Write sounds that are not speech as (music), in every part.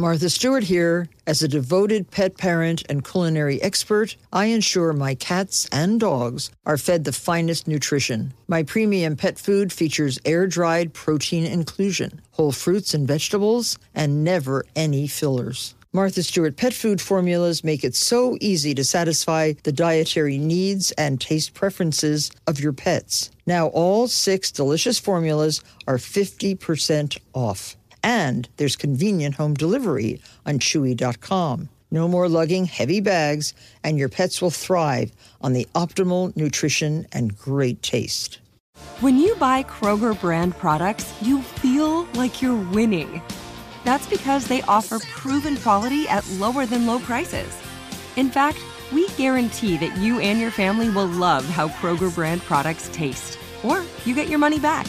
Martha Stewart here. As a devoted pet parent and culinary expert, I ensure my cats and dogs are fed the finest nutrition. My premium pet food features air dried protein inclusion, whole fruits and vegetables, and never any fillers. Martha Stewart pet food formulas make it so easy to satisfy the dietary needs and taste preferences of your pets. Now, all six delicious formulas are 50% off. And there's convenient home delivery on Chewy.com. No more lugging heavy bags, and your pets will thrive on the optimal nutrition and great taste. When you buy Kroger brand products, you feel like you're winning. That's because they offer proven quality at lower than low prices. In fact, we guarantee that you and your family will love how Kroger brand products taste, or you get your money back.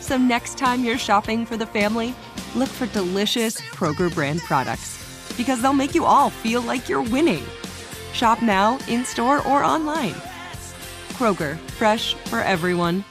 So next time you're shopping for the family, look for delicious Kroger brand products because they'll make you all feel like you're winning. Shop now, in store, or online. Kroger, fresh for everyone.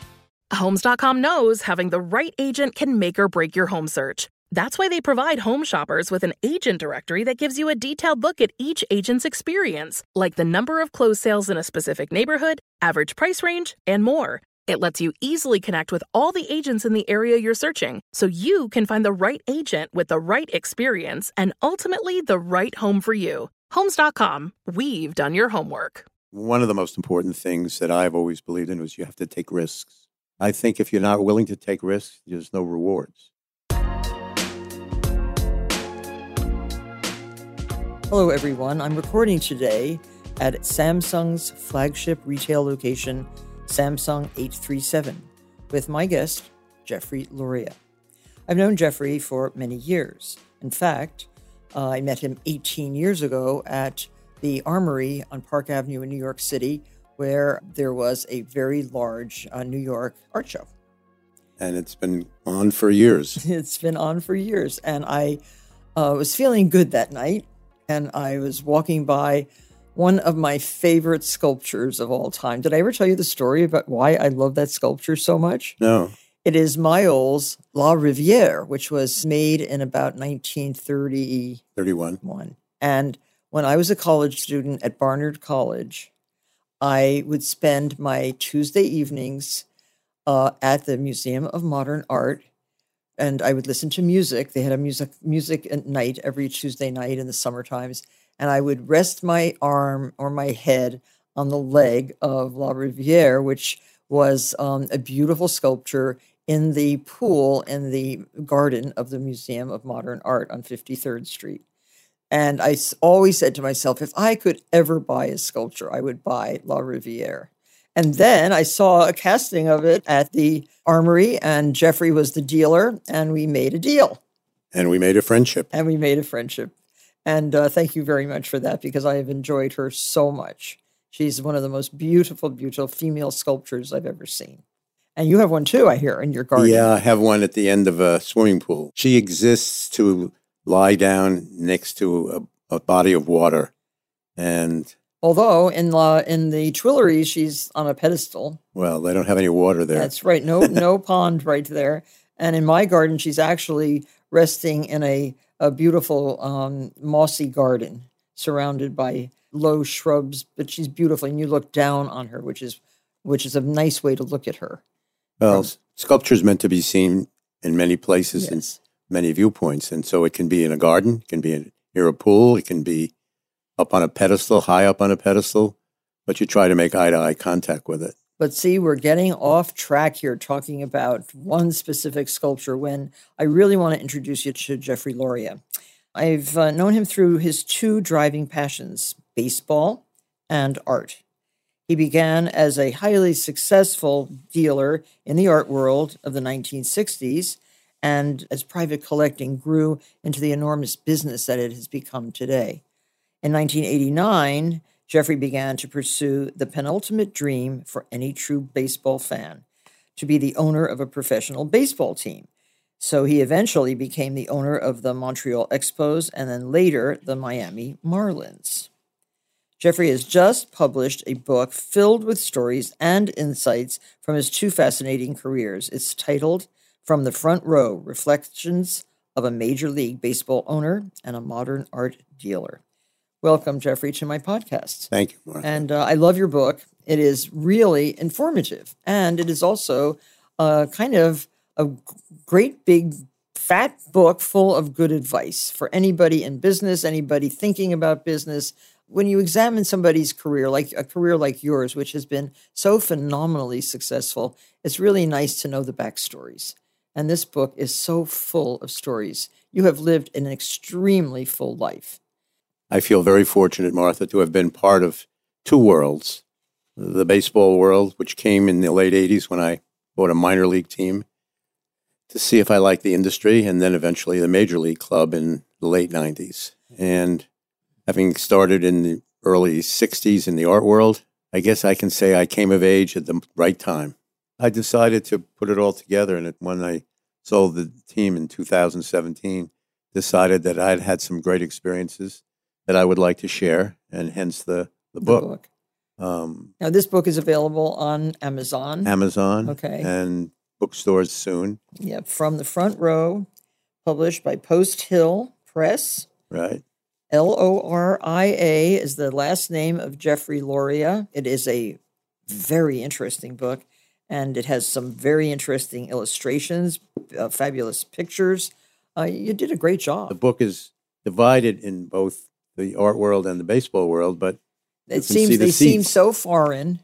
Homes.com knows having the right agent can make or break your home search. That's why they provide home shoppers with an agent directory that gives you a detailed look at each agent's experience, like the number of closed sales in a specific neighborhood, average price range, and more. It lets you easily connect with all the agents in the area you're searching so you can find the right agent with the right experience and ultimately the right home for you. Homes.com, we've done your homework. One of the most important things that I've always believed in was you have to take risks. I think if you're not willing to take risks, there's no rewards. Hello, everyone. I'm recording today at Samsung's flagship retail location, Samsung 837, with my guest, Jeffrey Loria. I've known Jeffrey for many years. In fact, uh, I met him 18 years ago at the Armory on Park Avenue in New York City, where there was a very large uh, New York art show. And it's been on for years. (laughs) it's been on for years. And I uh, was feeling good that night and I was walking by one of my favorite sculptures of all time. Did I ever tell you the story about why I love that sculpture so much? No. It is Maillol's La Riviere, which was made in about 1931. 31. And when I was a college student at Barnard College, I would spend my Tuesday evenings uh, at the Museum of Modern Art and I would listen to music. They had a music music at night every Tuesday night in the summer times, and I would rest my arm or my head on the leg of La Riviere, which was um, a beautiful sculpture in the pool in the garden of the Museum of Modern Art on 53rd Street. And I always said to myself, if I could ever buy a sculpture, I would buy La Riviere. And then I saw a casting of it at the Armory, and Jeffrey was the dealer, and we made a deal. And we made a friendship. And we made a friendship. And uh, thank you very much for that because I have enjoyed her so much. She's one of the most beautiful, beautiful female sculptures I've ever seen. And you have one too, I hear, in your garden. Yeah, I have one at the end of a swimming pool. She exists to lie down next to a, a body of water. And Although in the in the Tuileries, she's on a pedestal. Well, they don't have any water there. That's right. No no (laughs) pond right there. And in my garden, she's actually resting in a a beautiful um, mossy garden surrounded by low shrubs. But she's beautiful, and you look down on her, which is which is a nice way to look at her. Well, From, sculpture is meant to be seen in many places yes. and many viewpoints, and so it can be in a garden, it can be in, near a pool, it can be up on a pedestal, high up on a pedestal, but you try to make eye to eye contact with it. But see, we're getting off track here talking about one specific sculpture when I really want to introduce you to Jeffrey Loria. I've uh, known him through his two driving passions baseball and art. He began as a highly successful dealer in the art world of the 1960s, and as private collecting grew into the enormous business that it has become today. In 1989, Jeffrey began to pursue the penultimate dream for any true baseball fan to be the owner of a professional baseball team. So he eventually became the owner of the Montreal Expos and then later the Miami Marlins. Jeffrey has just published a book filled with stories and insights from his two fascinating careers. It's titled From the Front Row Reflections of a Major League Baseball owner and a modern art dealer. Welcome, Jeffrey, to my podcast. Thank you, Martha. And uh, I love your book. It is really informative, and it is also uh, kind of a great big fat book full of good advice for anybody in business, anybody thinking about business. When you examine somebody's career, like a career like yours, which has been so phenomenally successful, it's really nice to know the backstories. And this book is so full of stories. You have lived an extremely full life. I feel very fortunate, Martha, to have been part of two worlds the baseball world, which came in the late 80s when I bought a minor league team to see if I liked the industry, and then eventually the major league club in the late 90s. And having started in the early 60s in the art world, I guess I can say I came of age at the right time. I decided to put it all together, and when I sold the team in 2017, decided that I'd had some great experiences that I would like to share, and hence the the book. The book. Um, Now, this book is available on Amazon. Amazon, Okay. and bookstores soon, yeah, from the front row, published by Post Hill Press. right? L O R I A is the last name of Jeffrey Loria. It is a very interesting book, and it has some very interesting illustrations, uh, fabulous pictures. Uh, you did a great job. The book is divided in both the art world and the baseball world, but It seems the they seem so foreign,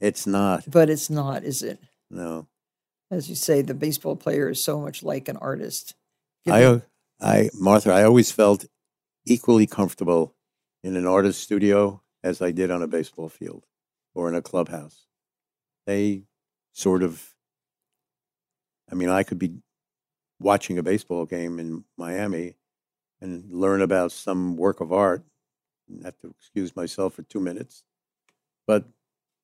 it's not. but it's not, is it? No, As you say, the baseball player is so much like an artist. Give I, me- I, Martha, I always felt equally comfortable in an artist studio as I did on a baseball field or in a clubhouse. They sort of, I mean, I could be watching a baseball game in Miami and learn about some work of art. and have to excuse myself for two minutes, but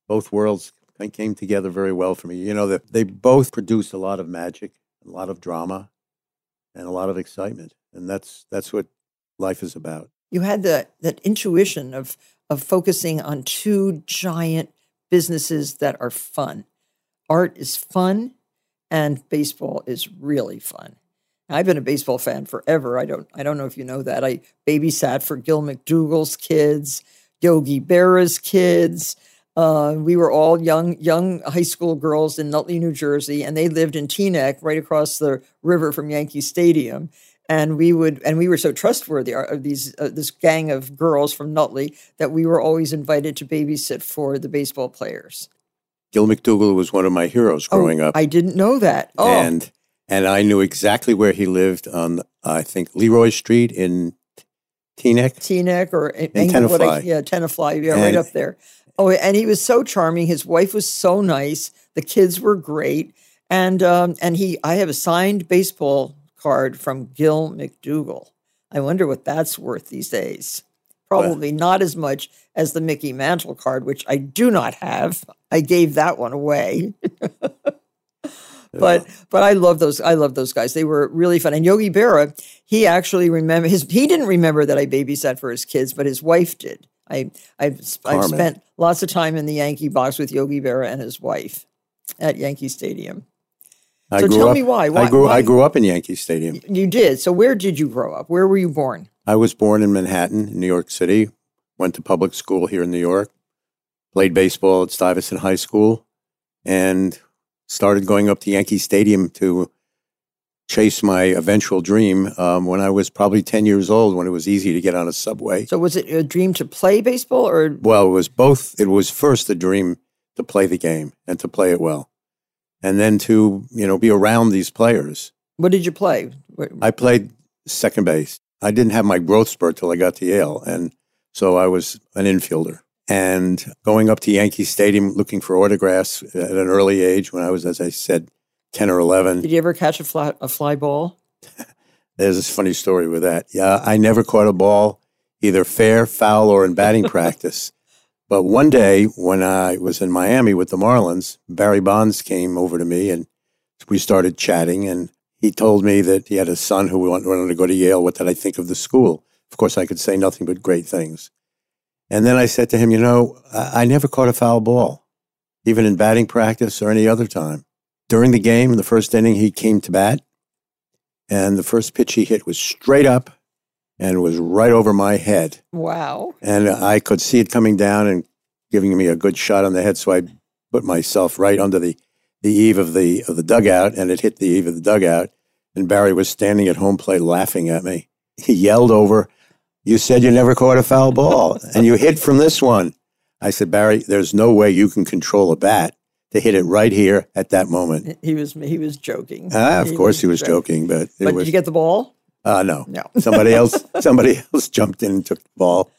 both worlds came together very well for me. You know, they both produced a lot of magic, a lot of drama, and a lot of excitement, and that's that's what life is about. you had that that intuition of of focusing on two giant businesses that are fun. Art is fun and baseball is really fun. I've been a baseball fan forever. I don't I don't know if you know that. I babysat for Gil McDougald's kids, Yogi Berra's kids. Uh, we were all young young high school girls in Nutley, New Jersey, and they lived in Teaneck, right across the river from Yankee Stadium and we would and we were so trustworthy of these uh, this gang of girls from Nutley that we were always invited to babysit for the baseball players. Gil McDougald was one of my heroes growing oh, up, I didn't know that. Oh, and and I knew exactly where he lived on I think Leroy Street in Teaneck. Teaneck or In Englewood, I- Tenafly. yeah, Tenafly, yeah, right up there. Oh, and he was so charming. His wife was so nice. The kids were great, and um, and he, I have a signed baseball card from Gil McDougald. I wonder what that's worth these days. Probably not as much as the Mickey Mantle card, which I do not have. I gave that one away. (laughs) but but I love those. I love those guys. They were really fun. And Yogi Berra, he actually remember his. He didn't remember that I babysat for his kids, but his wife did. I I've, I've spent lots of time in the Yankee box with Yogi Berra and his wife at Yankee Stadium. I So tell up, me why. I grew why- I grew up in Yankee Stadium. You did. So where did you grow up? Where were you born? I was born in Manhattan, New York City. Went to public school here in New York. Played baseball at Stuyvesant High School, and started going up to Yankee Stadium to chase my eventual dream um, when I was probably ten years old. When it was easy to get on a subway. So was it a dream to play baseball or Well, it was both. It was first a dream to play the game and to play it well, and then to you know be around these players. what did you play? I played second base. I didn't have my growth spurt till I got to Yale, and so I was an infielder. And going up to Yankee Stadium looking for autographs at an early age, when I was, as I said, ten or eleven. Did you ever catch a fly, a fly ball? (laughs) There's this funny story with that. Yeah, I never caught a ball, either fair, foul, or in batting (laughs) practice. But one day when I was in Miami with the Marlins, Barry Bonds came over to me and we started chatting. And he told me that he had a son who wanted to go to Yale. What did I think of the school? Of course, I could say nothing but great things. And then I said to him, You know, I, I never caught a foul ball, even in batting practice or any other time. During the game, in the first inning, he came to bat and the first pitch he hit was straight up and was right over my head. Wow. And I could see it coming down and giving me a good shot on the head. So I put myself right under the, the eave of the, of the dugout, and it hit the eave of the dugout. And Barry was standing at home plate laughing at me. He yelled over, You said you never caught a foul ball, and you hit from this one. I said, Barry, there's no way you can control a bat to hit it right here at that moment. He was he was joking. Ah, of course, he was joking, but it But was did you get the ball? uh, no, No. (laughs) somebody else. Somebody else jumped in and took the ball.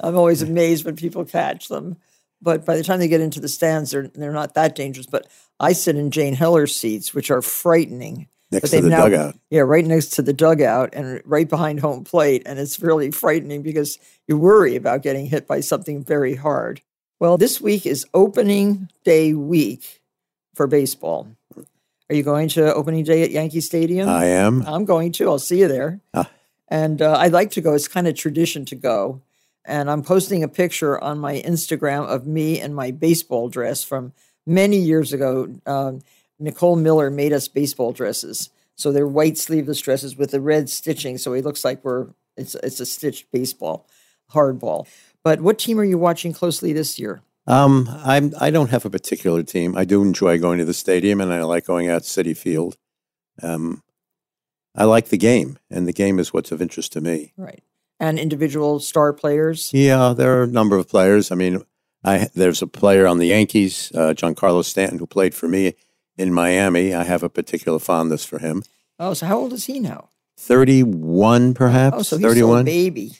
I'm always amazed when people catch them. But by the time they get into the stands, they're they're not that dangerous. But I sit in Jane Heller's seats, which are frightening. Next to the now- dugout. Yeah, right next to the dugout and right behind home plate. And it's really frightening because you worry about getting hit by something very hard. Well, this week is opening day week for baseball. Are you going to opening day at Yankee Stadium? I am. I'm going to. I'll see you there. Ah. And uh, I'd like to go. It's kind of tradition to go. And I'm posting a picture on my Instagram of me in my baseball dress from many years ago. Um, Nicole Miller made us baseball dresses. So they're white sleeveless dresses with the red stitching. So it looks like we're it's it's a stitched baseball, hardball. But what team are you watching closely this year? Um, I'm. I don't have a particular team. I do enjoy going to the stadium, and I like going out to Citi Field. Um, I like the game, and the game is what's of interest to me. Right. And individual star players. Yeah, there are a number of players. I mean, I there's a player on the Yankees, uh, Giancarlo Stanton, who played for me in Miami. I have a particular fondness for him. Oh, so how old is he now? Thirty-one, perhaps. Oh, so he's still a baby.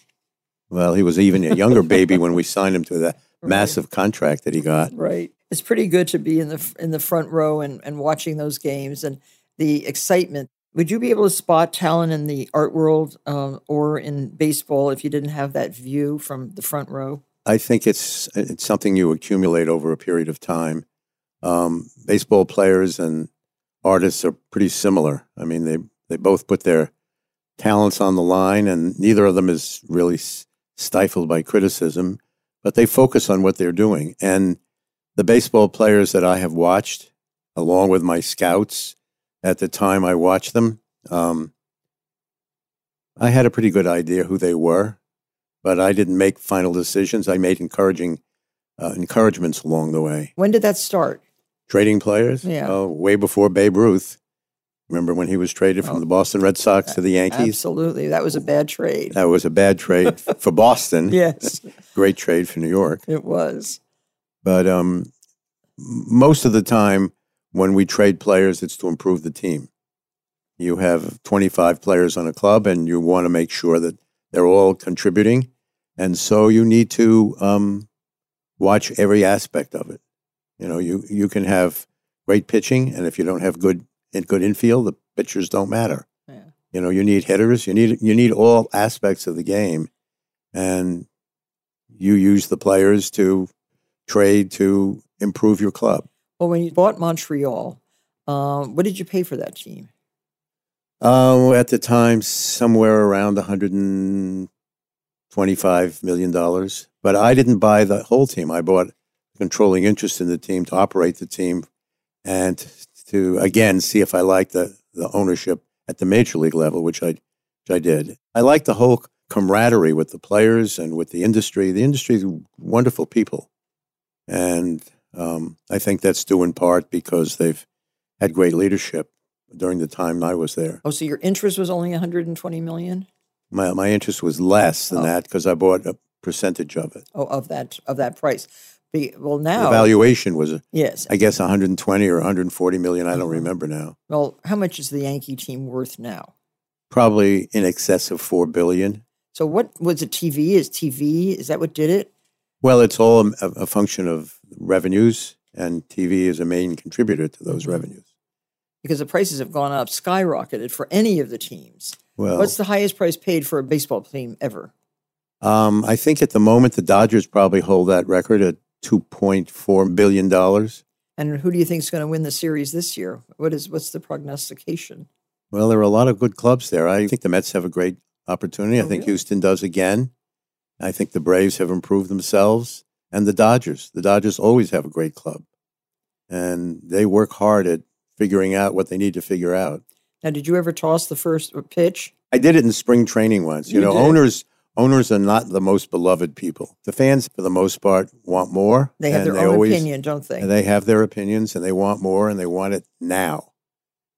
Well, he was even a younger (laughs) baby when we signed him to that massive contract that he got. Right. It's pretty good to be in the in the front row and, and watching those games and the excitement. Would you be able to spot talent in the art world um, or in baseball if you didn't have that view from the front row? I think it's it's something you accumulate over a period of time. Um, baseball players and artists are pretty similar. I mean, they they both put their talents on the line, and neither of them is really stifled by criticism. But they focus on what they're doing, and the baseball players that I have watched, along with my scouts, at the time I watched them, um, I had a pretty good idea who they were but I didn't make final decisions. I made encouraging uh, encouragements along the way. When did that start? Trading players, Yeah. oh, way before Babe Ruth. Remember when he was traded from Oh. the Boston Red Sox to the Yankees? Absolutely. That was a bad trade. That was a bad trade (laughs) for Boston. yes, Great trade for New York. it was. But um, most of the time, when we trade players, it's to improve the team. You have 25 players on a club, and you want to make sure that they're all contributing. And so you need to um, watch every aspect of it. You know, you, you can have great pitching, and if you don't have good good infield, the pitchers don't matter. Yeah. You know, you need hitters. You need you need all aspects of the game, and you use the players to trade to improve your club. Well, when you bought Montreal, um, what did you pay for that team? Uh, at the time, somewhere around 125 million dollars. But I didn't buy the whole team. I bought controlling interest in the team to operate the team, and to again see if I liked the the ownership at the major league level, which I which I did. I liked the whole camaraderie with the players and with the industry. The industry is wonderful people, and um, I think that's due in part because they've had great leadership during the time I was there. Oh, so your interest was only 120 million? My my interest was less than Oh. that because I bought a percentage of it. Oh, of that of that price. Be, well, The now valuation was, yes. I guess, 120 or 140 million. I don't Uh-huh. remember now. Well, how much is the Yankee team worth now? Probably in excess of four billion. So, what was it? TV is TV? Is that what did it? Well, it's all a, a function of revenues, and TV is a main contributor to those Mhm. revenues. Because the prices have gone up, skyrocketed for any of the teams. Well, What's the highest price paid for a baseball team ever? um, I think at the moment the Dodgers probably hold that record at 2.4 billion dollars. And who do you think is going to win the series this year? What is what's the prognostication? Well, there are a lot of good clubs there. I think the Mets have a great opportunity. I Oh, think really? Houston does again. I think the Braves have improved themselves, and the Dodgers. The Dodgers always have a great club, and they work hard at figuring out what they need to figure out. Now, did you ever toss the first pitch? I did it in spring training once. You, You know, did? owners owners are not the most beloved people. The fans, for the most part, want more. They have their own always- opinion, don't they? And they have their opinions, and they want more, and they want it now.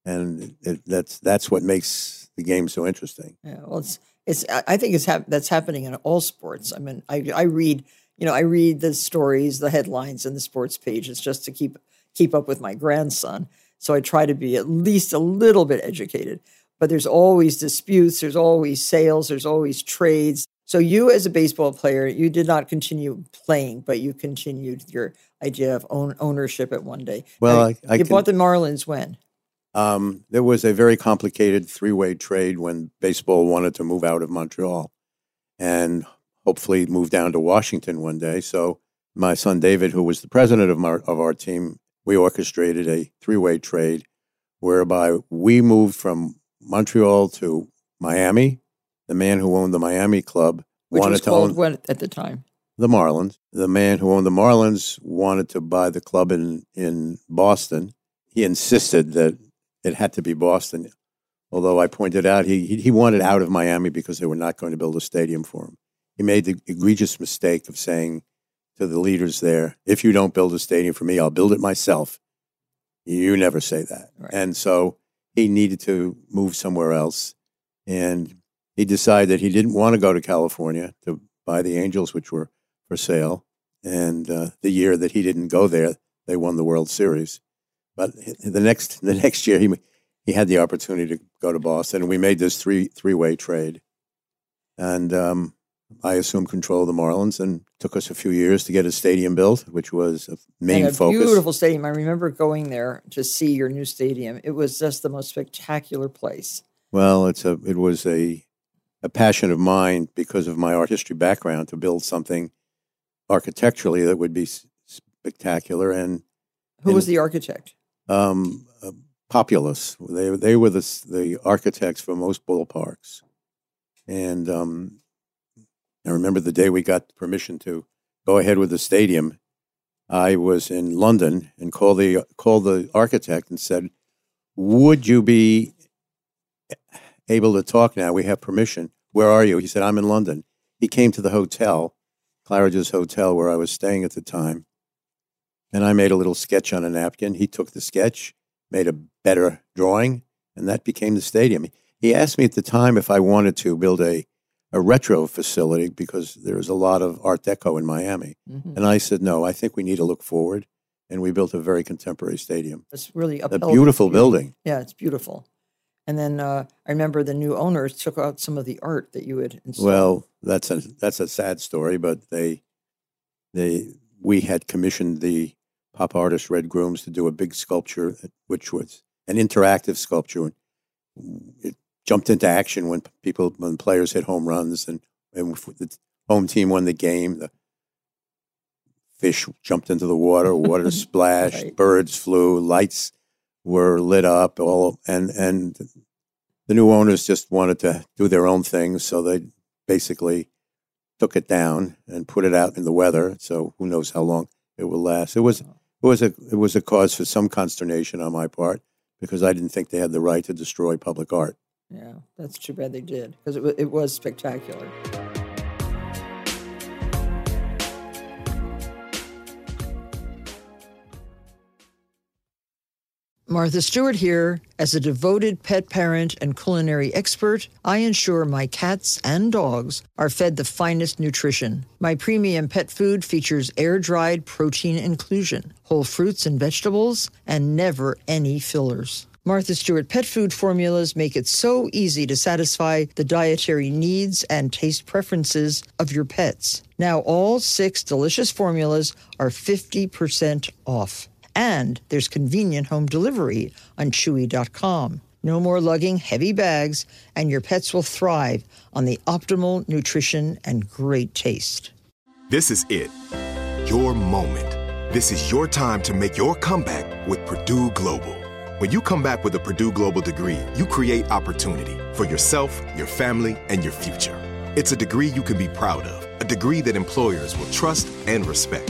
And it, that's that's what makes the game so interesting. Yeah, well, it's it's. I I think it's hap- that's happening in all sports. I mean, I I read you know I read the stories, the headlines, and the sports pages just to keep keep up with my grandson. So I try to be at least a little bit educated. But there's always disputes. There's always sales. There's always trades. So you, as a baseball player, you did not continue playing, but you continued your idea of own ownership at one day. Well, I- I you can- bought the Marlins when? Um, there was a very complicated three way trade when baseball wanted to move out of Montreal and hopefully move down to Washington one day. So my son David, who was the president of, my, of our team, we orchestrated a three way trade whereby we moved from Montreal to Miami. The man who owned the Miami club Which wanted was to called own what at the time? the Marlins. The man who owned the Marlins wanted to buy the club in, in Boston. He insisted that it had to be Boston, although I pointed out he, he, he wanted out of Miami because they were not going to build a stadium for him. He made the egregious mistake of saying to the leaders there, if you don't build a stadium for me, I'll build it myself. You never say that. Right. And so he needed to move somewhere else. And he decided that he didn't want to go to California to buy the Angels, which were for sale. And uh, the year that he didn't go there, they won the World Series. But the next the next year, he he had the opportunity to go to Boston, and we made this three three way trade. And um, I assumed control of the Marlins, and took us a few years to get a stadium built, which was a main and a focus. beautiful stadium. I remember going there to see your new stadium. It was just the most spectacular place. Well, it's a it was a a passion of mine because of my art history background to build something architecturally that would be spectacular and Who And- was the architect? um, uh, Populous. They they were the the architects for most ballparks, and um, I remember the day we got permission to go ahead with the stadium. I was in London and called the called the architect and said, "Would you be able to talk now? We have permission. Where are you?" He said, "I'm in London." He came to the hotel, Claridge's Hotel, where I was staying at the time, and I made a little sketch on a napkin. He took the sketch, made a better drawing, and that became the stadium. He asked me at the time if I wanted to build a, a retro facility because there's a lot of Art Deco in Miami. Mhm. And I said, no, I think we need to look forward. And we built a very contemporary stadium. It's really A upheld beautiful building. Yeah, it's beautiful. And then uh, I remember the new owners took out some of the art that you had installed. Well, that's a that's a sad story, but they they we had commissioned the pop artist Red Grooms to do a big sculpture, which was an interactive sculpture. It jumped into action when people when players hit home runs, and and the home team won the game. The fish jumped into the water, water (laughs) splashed, Right. birds flew, lights were lit up, all and and the new owners just wanted to do their own thing, so they basically took it down and put it out in the weather. So who knows how long it will last? It was it was a it was a cause for some consternation on my part because I didn't think they had the right to destroy public art. yeah, that's too bad they did because it, it was spectacular. Martha Stewart here. As a devoted pet parent and culinary expert, I ensure my cats and dogs are fed the finest nutrition. My premium pet food features air dried protein inclusion, whole fruits and vegetables, and never any fillers. Martha Stewart pet food formulas make it so easy to satisfy the dietary needs and taste preferences of your pets. Now, all six delicious formulas are 50% off. And there's convenient home delivery on Chewy.com. No more lugging heavy bags, and your pets will thrive on the optimal nutrition and great taste. This is it. Your moment. This is your time to make your comeback with Purdue Global. When you come back with a Purdue Global degree, you create opportunity for yourself, your family, and your future. It's a degree you can be proud of, a degree that employers will trust and respect.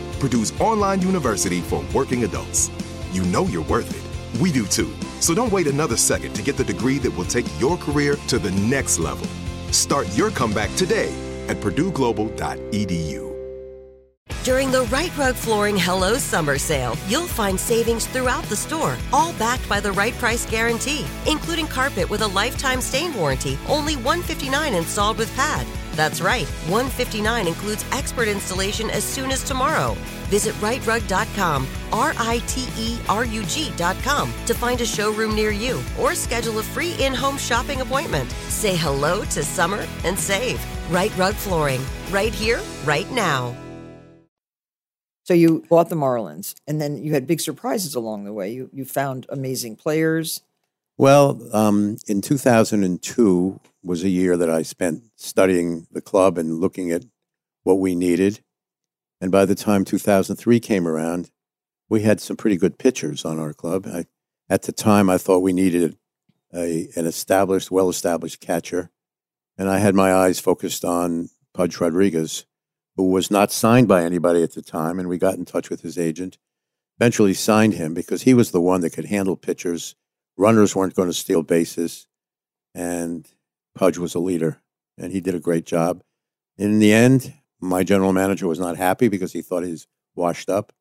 Purdue's online university for working adults. You know you're worth it. We do too. So don't wait another second to get the degree that will take your career to the next level. Start your comeback today at purdueglobal.edu. During the Rite Rug Flooring Hello Summer Sale, you'll find savings throughout the store, all backed by the right price guarantee, including carpet with a lifetime stain warranty, only $159 installed with pad. That's right, 159 includes expert installation as soon as tomorrow. Visit riterug.com, R I T E R U G.com to find a showroom near you or schedule a free in home shopping appointment. Say hello to summer and save. Rite Rug Flooring, right here, right now. So you bought the Marlins, and then you had big surprises along the way. You you found amazing players. Well, um, in 2002 was a year that I spent studying the club and looking at what we needed. And by the time 2003 came around, we had some pretty good pitchers on our club. I, at the time, I thought we needed a, an established, well established catcher. And I had my eyes focused on Pudge Rodriguez, who was not signed by anybody at the time. And we got in touch with his agent, eventually signed him because he was the one that could handle pitchers. Runners weren't going to steal bases. And Pudge was a leader, and he did a great job. In the end, my general manager was not happy because he thought he's washed up.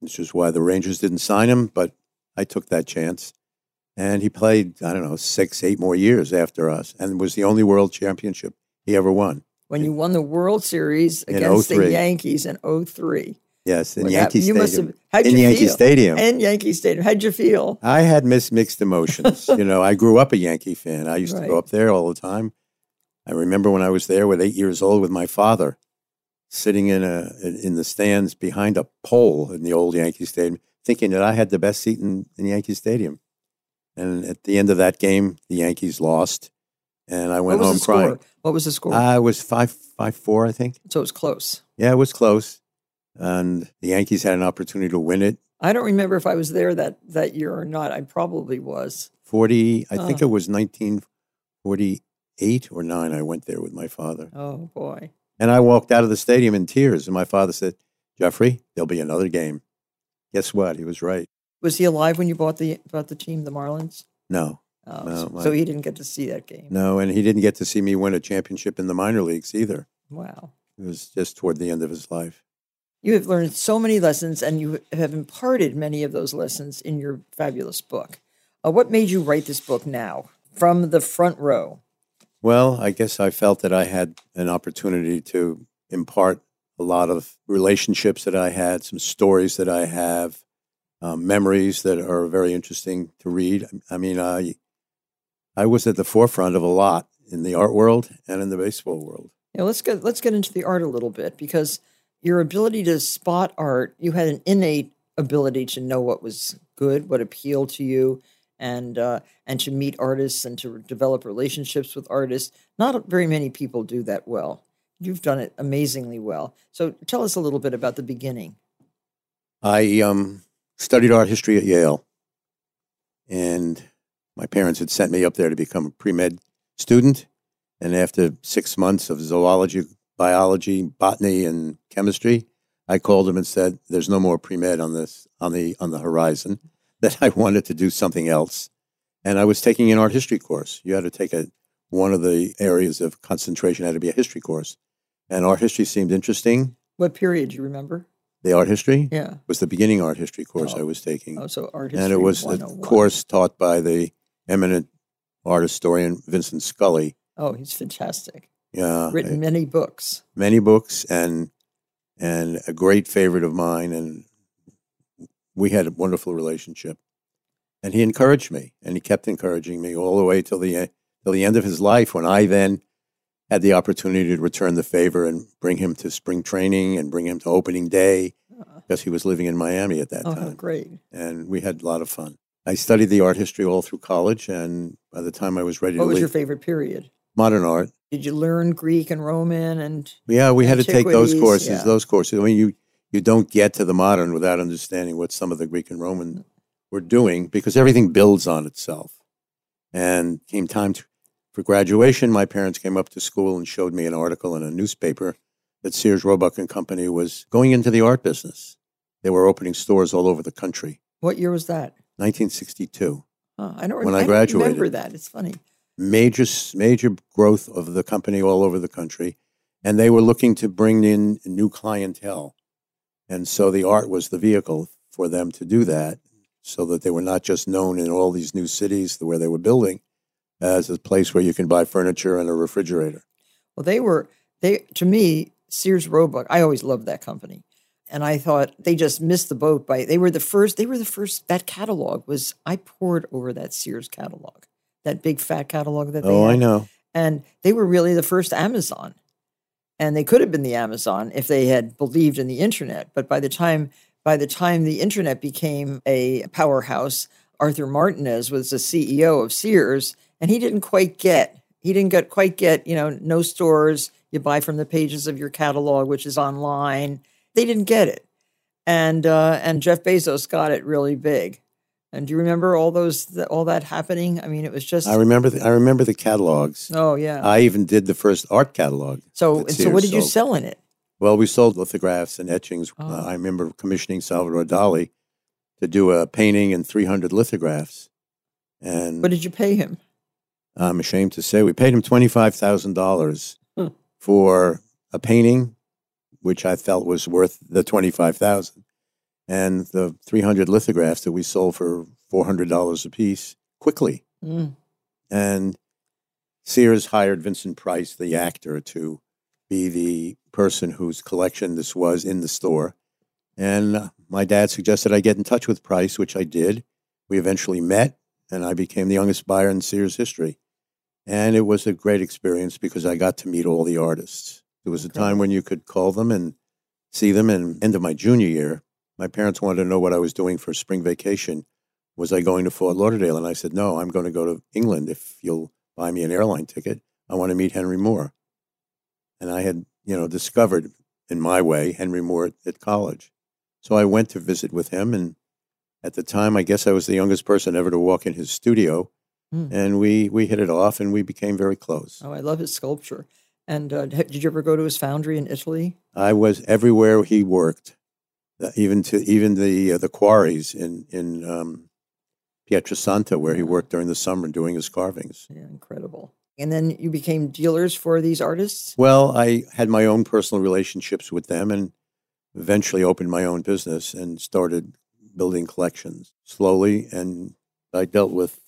This is why the Rangers didn't sign him, but I took that chance. And he played, I don't know, six, eight more years after us and was the only world championship he ever won. When you won the World Series against the oh Yankees in 03. Yes, in What Yankee happened? You must Stadium. have- how'd in you Yankee feel? Stadium. And Yankee Stadium. How'd you feel? I had mis- mixed emotions. (laughs) you know, I grew up a Yankee fan. I used to go up there all the time. I remember when I was there with eight years old with my father, sitting in a in the stands behind a pole in the old Yankee Stadium, thinking that I had the best seat in, in Yankee Stadium. And at the end of that game, the Yankees lost, and I went home score? crying. What was the score? I was five five four, I think. so it was close. Yeah, it was close, and the Yankees had an opportunity to win it. I don't remember if I was there that, that year or not. I probably was. 40 i think Oh. it was 1948 or 9 i went there with my father Oh, boy. and i walked out of the stadium in tears and my father said jeffrey there'll be another game guess what he was right Was he alive when you bought the bought the team, the Marlins? no Oh, No, so, so he didn't get to see that game. no and he didn't get to see me win a championship in the minor leagues either Wow. it was just toward the end of his life You have learned so many lessons and you have imparted many of those lessons in your fabulous book. Uh, what made you write this book now from the front row? well i guess i felt that i had an opportunity to impart a lot of relationships that i had some stories that i have um, memories that are very interesting to read i mean i I was at the forefront of a lot in the art world and in the baseball world. Now let's get let's get into the art a little bit because your ability to spot art, you had an innate ability to know what was good, what appealed to you, and uh, and to meet artists and to develop relationships with artists. Not very many people do that well. You've done it amazingly well. So tell us a little bit about the beginning. I um, studied art history at Yale, and my parents had sent me up there to become a pre med student. And after six months of zoology, biology, botany, and chemistry, I called him and said, "There's no more pre med on this on the on the horizon." (laughs) That I wanted to do something else, and I was taking an art history course. You had to take a one of the areas of concentration had to be a history course, and art history seemed interesting. What period do you remember? The art history Yeah. was the beginning art history course Oh. I was taking. Oh, so art history. and it was a oh course taught by the eminent art historian Vincent Scully. Oh, he's fantastic. Yeah, Written eh, many books. many books and and a great favorite of mine, and we had a wonderful relationship. And he encouraged me, and he kept encouraging me all the way till the till the end of his life. When I then had the opportunity to return the favor and bring him to spring training and bring him to opening day because he was living in Miami at that Oh, time. great. And we had a lot of fun. I studied the art history all through college, and by the time I was ready to What was leave, your favorite period? modern art. Did you learn Greek and Roman and Yeah, we had to take those courses. yeah. Those courses. I mean, you you don't get to the modern without understanding what some of the Greek and Roman mm. were doing because everything builds on itself. And came time to, for graduation, my parents came up to school and showed me an article in a newspaper that Sears Roebuck and Company was going into the art business. They were opening stores all over the country. what year was that? 1962. Huh, I don't. When I don't graduated. remember that. It's funny. Major major growth of the company all over the country, and they were looking to bring in new clientele, and so the art was the vehicle for them to do that, so that they were not just known in all these new cities where they were building as a place where you can buy furniture and a refrigerator. Well, they were they to me Sears Roebuck. I always loved that company, and I thought they just missed the boat by they were the first. They were the first. That catalog was I poured over that Sears catalog, that big fat catalog that they Oh, had. I know. and they were really the first Amazon. And they could have been the Amazon if they had believed in the internet. But by the time by the time the internet became a powerhouse, Arthur Martinez was the CEO of Sears, and he didn't quite get he didn't get quite get you know no stores you buy from the pages of your catalog, which is online. They didn't get it, and uh, and Jeff Bezos got it really big. And do you remember all those th- all that happening? I mean, it was just I remember. The, I remember the catalogs. oh yeah. I even did the first art catalog. So, and so what did you sell in it? Well, we sold lithographs and etchings. Oh. Uh, I remember commissioning Salvador Dali to do a painting and 300 lithographs. And What did you pay him? I'm ashamed to say we paid him $25,000 Hmm. for a painting, which I felt was worth the 25000 and the 300 lithographs that we sold for $400 a piece quickly. Mm. And Sears hired Vincent Price, the actor, to be the person whose collection this was in the store. And uh, my dad suggested I get in touch with Price, which I did. We eventually met, and I became the youngest buyer in Sears history. And it was a great experience because I got to meet all the artists. There was a time when you could call them and see them. And end of my junior year, my parents wanted to know what I was doing for spring vacation. Was I going to Fort Lauderdale? And I said, no, I'm going to go to England if you'll buy me an airline ticket. I want to meet Henry Moore. And I had, you know, discovered in my way Henry Moore at, college. So I went to visit with him. And at the time, I guess I was the youngest person ever to walk in his studio. Hmm. And we, we hit it off and we became very close. Oh, I love his sculpture. And uh, did you ever go to his foundry in Italy? I was everywhere he worked, even to even the uh, the quarries in in um, Pietrasanta, where he worked during the summer doing his carvings. Yeah, incredible. And then you became dealers for these artists. Well, I had my own personal relationships with them, and eventually opened my own business and started building collections slowly. And I dealt with,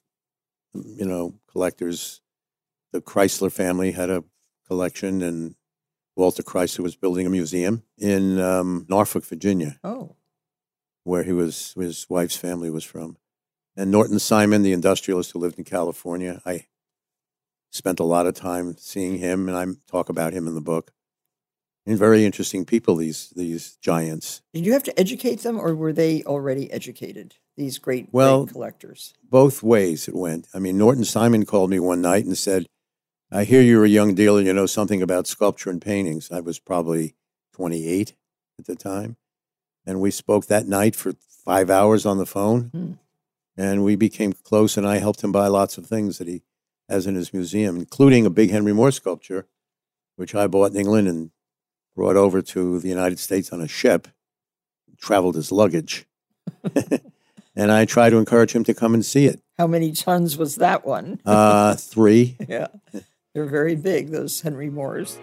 you know, collectors. The Chrysler family had a collection, and Walter Chrysler was building a museum in um, Norfolk, Virginia. Oh, where he was his wife's family was from. And Norton Simon, the industrialist who lived in California, I spent a lot of time seeing him, and I talk about him in the book. And very interesting people, these these giants. did you have to educate them, or were they already educated? These great, Well- great collectors. Both ways it went. I mean, Norton Simon called me one night and said, "I hear you're a young dealer. You know something about sculpture and paintings." I was probably 28 at the time, and we spoke that night for five hours on the phone. Hmm. and we became close and i helped him buy lots of things that he has in his museum including a big henry moore sculpture which i bought in england and brought over to the united states on a ship traveled as luggage (laughs) and i try to encourage him to come and see it How many tons was that one? uh, three (laughs) yeah, they're very big. Those Henry Moores.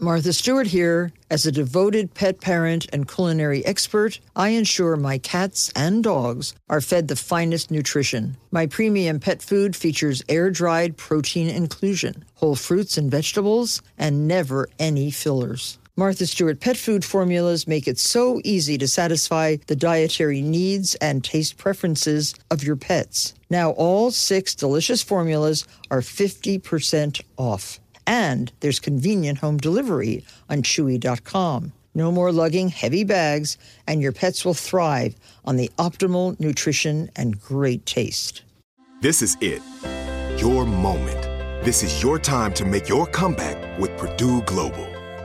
Martha Stewart here. As a devoted pet parent and culinary expert, I ensure my cats and dogs are fed the finest nutrition. My premium pet food features air dried protein inclusion, whole fruits and vegetables, and never any fillers. Martha Stewart pet food formulas make it so easy to satisfy the dietary needs and taste preferences of your pets. Now, all six delicious formulas are 50% off. And there's convenient home delivery on Chewy.com. No more lugging heavy bags, and your pets will thrive on the optimal nutrition and great taste. This is it. Your moment. This is your time to make your comeback with Purdue Global.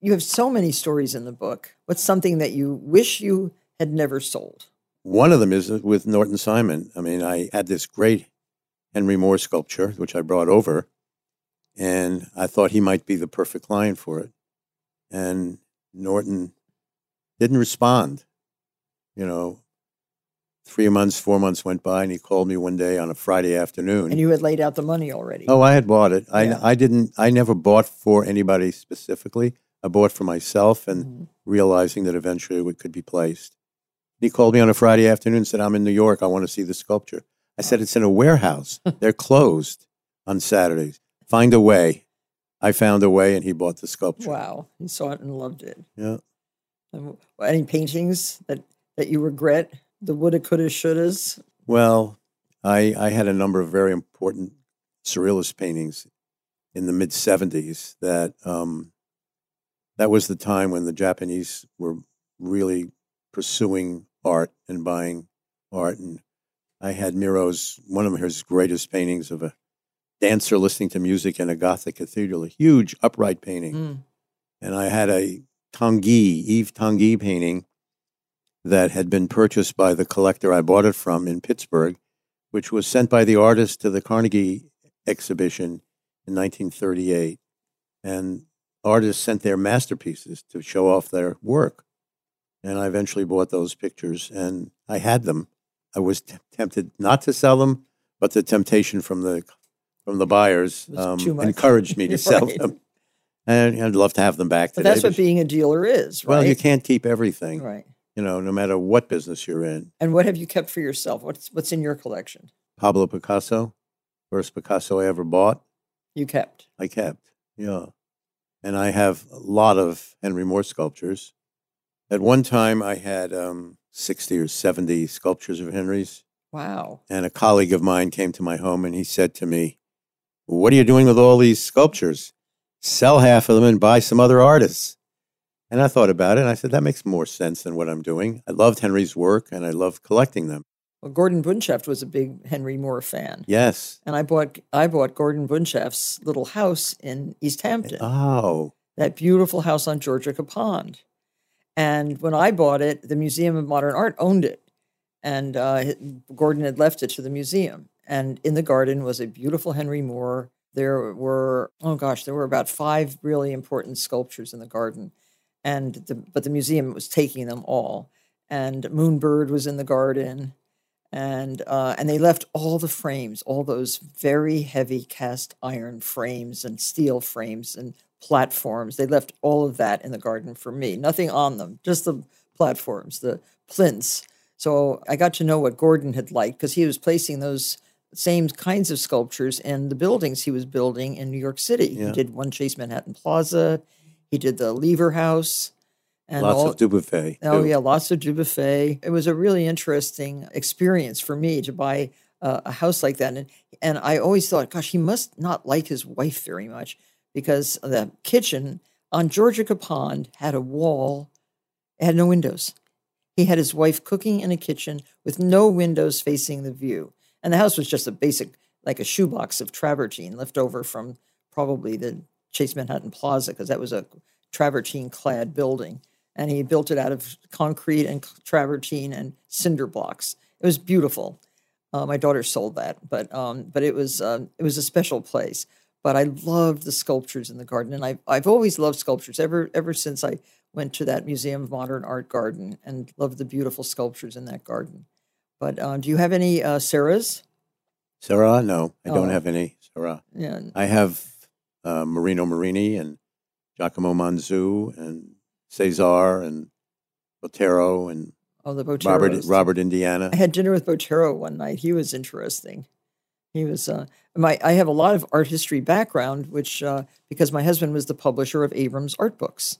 You have so many stories in the book. What's something that you wish you had never sold? One of them is with Norton Simon. I mean, I had this great Henry Moore sculpture, which I brought over, and I thought he might be the perfect client for it. And Norton didn't respond. You know, three months, four months went by, and he called me one day on a Friday afternoon. And you had laid out the money already. Oh, I had bought it. Yeah. I I didn't. I never bought for anybody specifically. I bought for myself, and Mhm. realizing that eventually it could be placed. He called me on a Friday afternoon and said, "I'm in New York. I want to see the sculpture." I said, "It's in a warehouse. (laughs) They're closed on Saturdays. Find a way." I found a way, and he bought the sculpture. Wow. You saw it and loved it. Yeah. And any paintings that, that you regret? The woulda, coulda, shouldas? Well, I I had a number of very important surrealist paintings in the mid '70s. That um, that was the time when the Japanese were really pursuing art and buying art. And I had Miro's one of his greatest paintings of a dancer listening to music in a Gothic cathedral, a huge upright painting. Mm. And I had a Tanguy, Yves Tanguy painting that had been purchased by the collector I bought it from in Pittsburgh, which was sent by the artist to the Carnegie exhibition in 1938. And artists sent their masterpieces to show off their work. And I eventually bought those pictures and I had them. I was t- tempted not to sell them, but the temptation from the from the buyers um, encouraged me (laughs) to sell Right. them. And I'd love to have them back But today. that's what being a dealer is, right? well, you can't keep everything, Right. you know, no matter what business you're in. And what have you kept for yourself? What's what's in your collection? Pablo Picasso, first Picasso I ever bought, You kept. I kept. Yeah. And I have a lot of Henry Moore sculptures. At one time, I had um, 60 or 70 sculptures of Henry's. Wow. And a colleague of mine came to my home and he said to me, What are you doing with all these sculptures? Sell half of them and buy some other artists. And I thought about it and I said, That makes more sense than what I'm doing. I loved Henry's work and I loved collecting them. Well, Gordon Bunshaft was a big Henry Moore fan. Yes. And I bought I bought Gordon Bunshaft's little house in East Hampton. Oh, that beautiful house on Georgica Pond. And when I bought it, the Museum of Modern Art owned it. And uh, Gordon had left it to the museum. And in the garden was a beautiful Henry Moore. There were, oh gosh, there were about five really important sculptures in the garden. And the, but the museum was taking them all. And Moonbird was in the garden. And uh, and they left all the frames, all those very heavy cast iron frames and steel frames and platforms. They left all of that in the garden for me. Nothing on them, just the platforms, the plinths, So I got to know what Gordon had liked because he was placing those same kinds of sculptures in the buildings he was building in New York City. Yeah. He did One Chase Manhattan Plaza, he did the Lever House, and Lots all, of Dubuffet. Oh too. yeah, lots of Dubuffet. It was a really interesting experience for me to buy uh, a house like that, and and I always thought, gosh, he must not like his wife very much because the kitchen on Georgica Pond had a wall, it had no windows. He had his wife cooking in a kitchen with no windows facing the view, and the house was just a basic, like a shoebox of travertine left over from probably the Chase Manhattan Plaza because that was a travertine clad building and he built it out of concrete and travertine and cinder blocks. It was beautiful. Uh, my daughter sold that, but um, but it was um, it was a special place. But I loved the sculptures in the garden, and I've I've always loved sculptures ever ever since I went to that Museum of Modern Art garden and loved the beautiful sculptures in that garden. But uh, do you have any uh, Serras? Serra? No, I don't Oh. have any Serra. Yeah, I have uh, Marino Marini and Giacomo Manzu and Cesar and Botero and oh the Boteros. Robert Robert Indiana. I had dinner with Botero one night. He was interesting. He was uh, my. I have a lot of art history background, which uh, because my husband was the publisher of Abrams Art Books.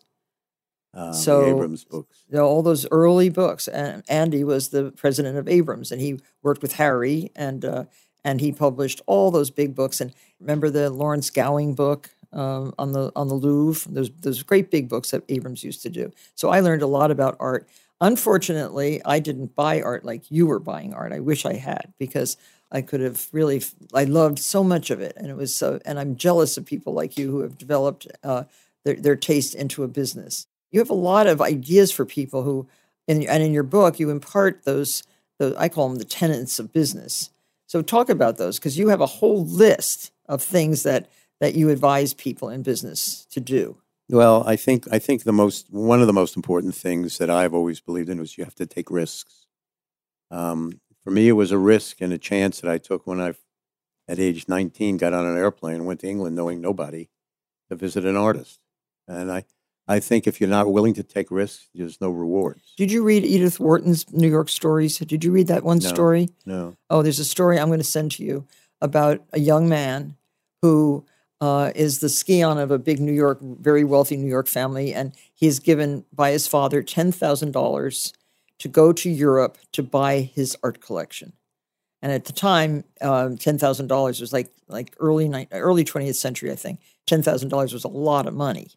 Um, So- Abrams books. You know, all those early books, and Andy was the president of Abrams, and he worked with Harry, and uh, and he published all those big books. And remember the Lawrence Gowing book um, on the on the Louvre? Those those great big books that Abrams used to do. So I learned a lot about art. Unfortunately, I didn't buy art like you were buying art. I wish I had because I could have really. I loved so much of it, and it was so. And I'm jealous of people like you who have developed uh, their their taste into a business. You have a lot of ideas for people who, and and in your book, you impart those. those I call them the tenets of business. So talk about those because you have a whole list of things that that you advise people in business to do. Well, I think I think the most one of the most important things that I've always believed in was you have to take risks. Um, for me, it was a risk and a chance that I took when I, at age 19, got on an airplane and went to England, knowing nobody, to visit an artist. And I, I think if you're not willing to take risks, there's no rewards. Did you read Edith Wharton's New York Stories? Did you read that one No. story? No. Oh, there's a story I'm going to send to you about a young man who uh, is the scion of a big New York, very wealthy New York family, and he is given by his father ten thousand dollars to go to Europe to buy his art collection. And at the time, um, ten thousand dollars was like like early ni- early twentieth century, I think. Ten thousand dollars was a lot of money.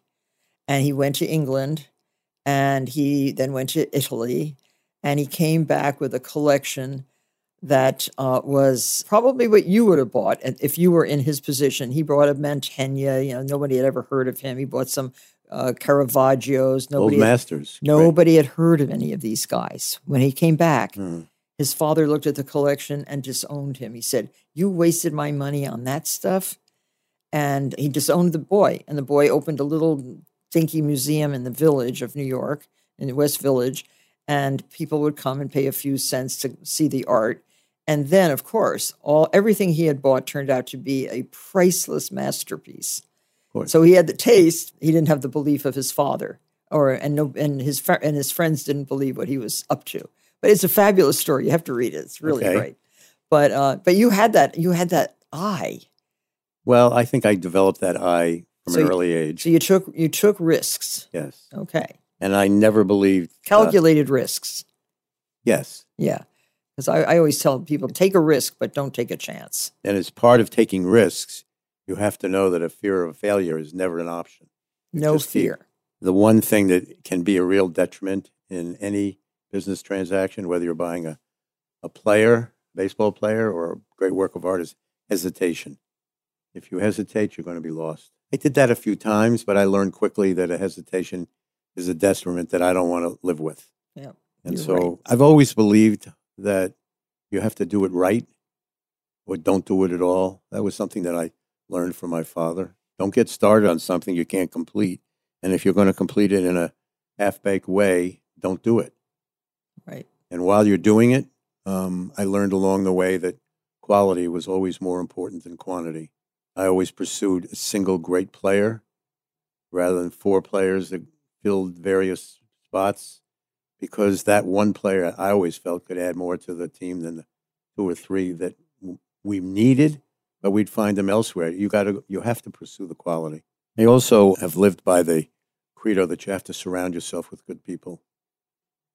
And he went to England, and he then went to Italy, and he came back with a collection that uh, was probably what you would have bought if you were in his position. He brought a Mantegna, you know, nobody had ever heard of him. He bought some uh, Caravaggios. Old Nobody had, masters. Great. nobody had heard of any of these guys. When he came back, Hmm. his father looked at the collection and disowned him. He said, You wasted my money on that stuff. And he disowned the boy. And the boy opened a little dinky museum in the village of New York, in the West Village. And people would come and pay a few cents to see the art. And then, of course, all everything he had bought turned out to be a priceless masterpiece. So he had the taste; he didn't have the belief of his father, or and no, and his and his friends didn't believe what he was up to. But it's a fabulous story. You have to read it; it's really Okay. great. But uh, but you had that you had that eye. Well, I think I developed that eye from So an you- early age. So you took you took risks. yes. Okay, And I never believed. uh, calculated risks. yes. Yeah, because I, I always tell people take a risk, but don't take a chance. And as part of taking risks, you have to know that a fear of failure is never an option. No fear. The one thing that can be a real detriment in any business transaction, whether you're buying a, a player, baseball player, or a great work of art, is hesitation. If you hesitate, you're going to be lost. I did that a few times, but I learned quickly that a hesitation is a detriment that I don't want to live with. Yeah, And so right. I've always believed that you have to do it right or don't do it at all. That was something that I learned from my father. Don't get started on something you can't complete. And if you're going to complete it in a half baked way, don't do it. Right. And while you're doing it, um, I learned along the way that quality was always more important than quantity. I always pursued a single great player rather than four players that filled various spots because that one player I always felt could add more to the team than the two or three that we needed, but we'd find them elsewhere. You got to, you have to pursue the quality. I also have lived by the credo that you have to surround yourself with good people.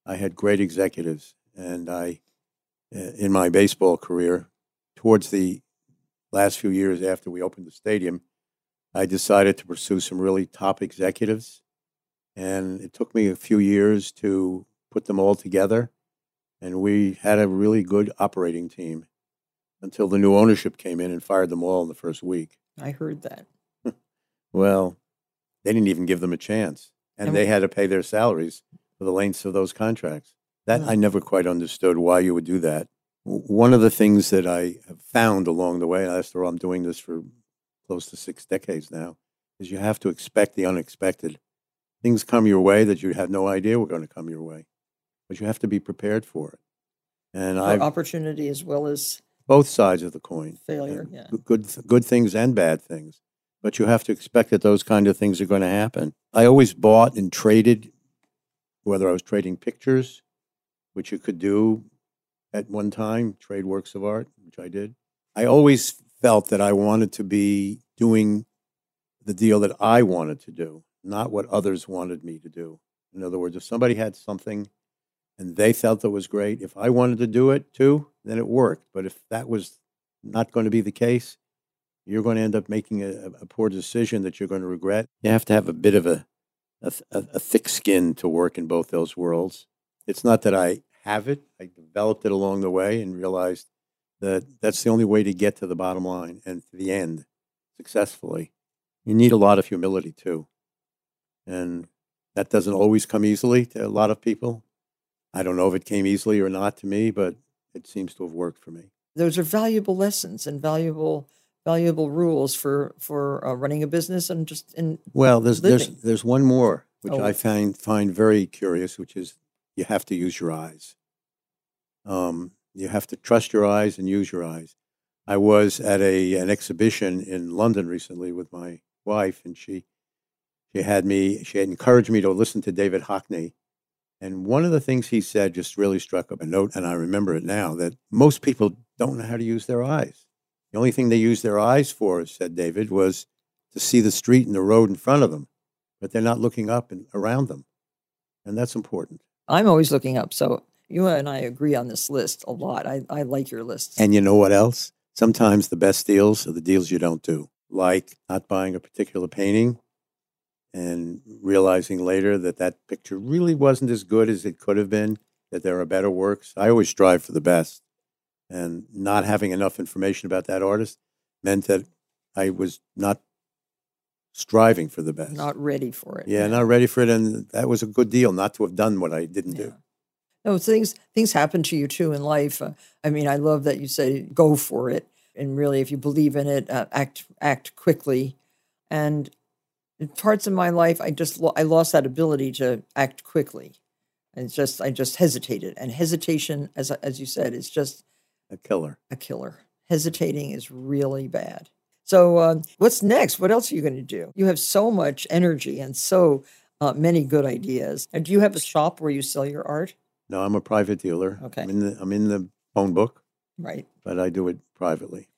I had great executives, and I, in my baseball career, towards the last few years after we opened the stadium, I decided to pursue some really top executives. And it took me a few years to put them all together. And we had a really good operating team until the new ownership came in and fired them all in the first week. I heard that. (laughs) well, they didn't even give them a chance. And, and they had to pay their salaries for the lengths of those contracts. That I never quite understood why you would do that. One of the things that I have found along the way, after all, I'm doing this for close to six decades now, is you have to expect the unexpected. Things come your way that you had no idea were going to come your way, but you have to be prepared for it. And I opportunity as well as both sides of the coin, failure, yeah, good good things and bad things. But you have to expect that those kind of things are going to happen. I always bought and traded, whether I was trading pictures, which you could do at one time, trade works of art, which I did. I always felt that I wanted to be doing the deal that I wanted to do, not what others wanted me to do. In other words, if somebody had something and they felt it was great, if I wanted to do it too, then it worked. But if that was not going to be the case, you're going to end up making a, a poor decision that you're going to regret. You have to have a bit of a, a, a thick skin to work in both those worlds. It's not that I have it, I developed it along the way and realized that that's the only way to get to the bottom line and to the end successfully. You need a lot of humility too. And that doesn't always come easily to a lot of people. I don't know if it came easily or not to me, but it seems to have worked for me. Those are valuable lessons and valuable valuable rules for for uh, running a business and just in well there's living. there's there's one more which oh. I find find very curious, which is you have to use your eyes. Um, you have to trust your eyes and use your eyes. I was at a an exhibition in London recently with my wife, and she she had me she had encouraged me to listen to David Hockney. And one of the things he said just really struck up a note, and I remember it now that most people don't know how to use their eyes. The only thing they use their eyes for, said David, was to see the street and the road in front of them, but they're not looking up and around them. And that's important. I'm always looking up. So you and I agree on this list a lot. I, I like your list. And you know what else? Sometimes the best deals are the deals you don't do, like not buying a particular painting and realizing later that that picture really wasn't as good as it could have been, that there are better works. I always strive for the best. And not having enough information about that artist meant that I was not striving for the best. Not ready for it. Yeah, yeah, not ready for it. And that was a good deal not to have done what I didn't yeah. do. No, things things happen to you too in life. Uh, I mean, I love that you say go for it, and really, if you believe in it, uh, act act quickly. And in parts of my life, I just lo- I lost that ability to act quickly. And it's just I just hesitated, and hesitation, as as you said, is just a killer. A killer. Hesitating is really bad. So, uh, what's next? What else are you going to do? You have so much energy and so uh, many good ideas. And do you have a shop where you sell your art? No, I'm a private dealer. Okay. I'm in the, I'm in the phone book. Right. But I do it privately.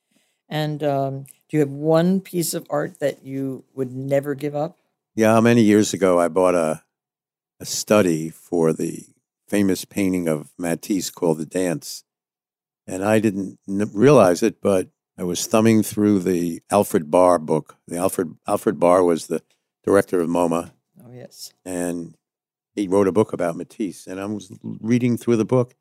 And um, do you have one piece of art that you would never give up? Yeah, many years ago, I bought a, a study for the famous painting of Matisse called The Dance. And I didn't realize it, but I was thumbing through the Alfred Barr book. The Alfred Alfred Barr was the director of MoMA. Oh yes. And he wrote a book about Matisse, and I was reading through the book,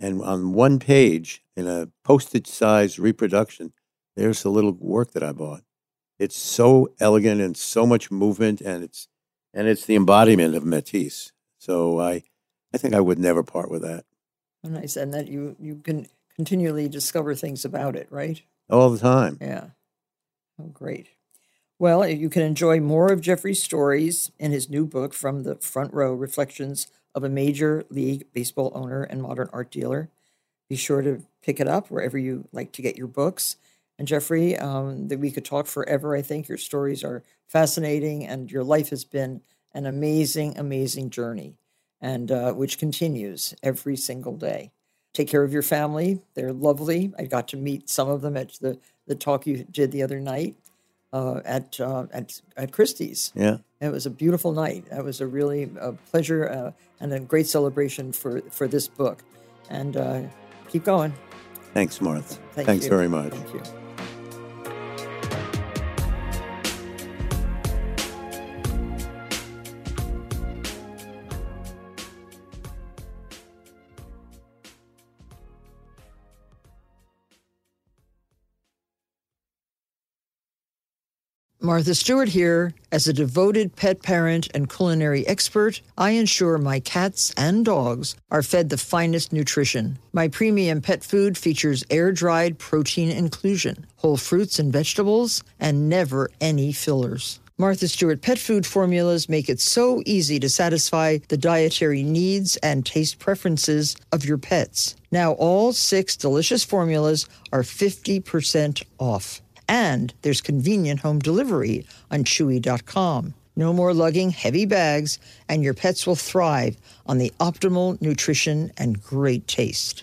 and on one page, in a postage size reproduction, there's the little work that I bought. It's so elegant and so much movement, and it's and it's the embodiment of Matisse. So I, I think I would never part with that. Nice, and that you you can continually discover things about it, right? All the time. Yeah. Oh, great. Well, you can enjoy more of Jeffrey's stories in his new book, From the Front Row Reflections of a Major League Baseball Owner and Modern Art Dealer. Be sure to pick it up wherever you like to get your books. And Jeffrey, um, that we could talk forever. I think your stories are fascinating, and your life has been an amazing, amazing journey. and uh, which continues every single day. Take care of your family. They're lovely. I got to meet some of them at the, the talk you did the other night uh, at, uh, at at Christie's. Yeah. It was a beautiful night. It was a really a pleasure uh, and a great celebration for, for this book. And uh, keep going. Thanks, Martha. Thank Thanks you. very much. Thank you. Martha Stewart here. As a devoted pet parent and culinary expert, I ensure my cats and dogs are fed the finest nutrition. My premium pet food features air dried protein inclusion, whole fruits and vegetables, and never any fillers. Martha Stewart pet food formulas make it so easy to satisfy the dietary needs and taste preferences of your pets. Now, all six delicious formulas are 50% off. And there's convenient home delivery on Chewy.com. No more lugging heavy bags, and your pets will thrive on the optimal nutrition and great taste.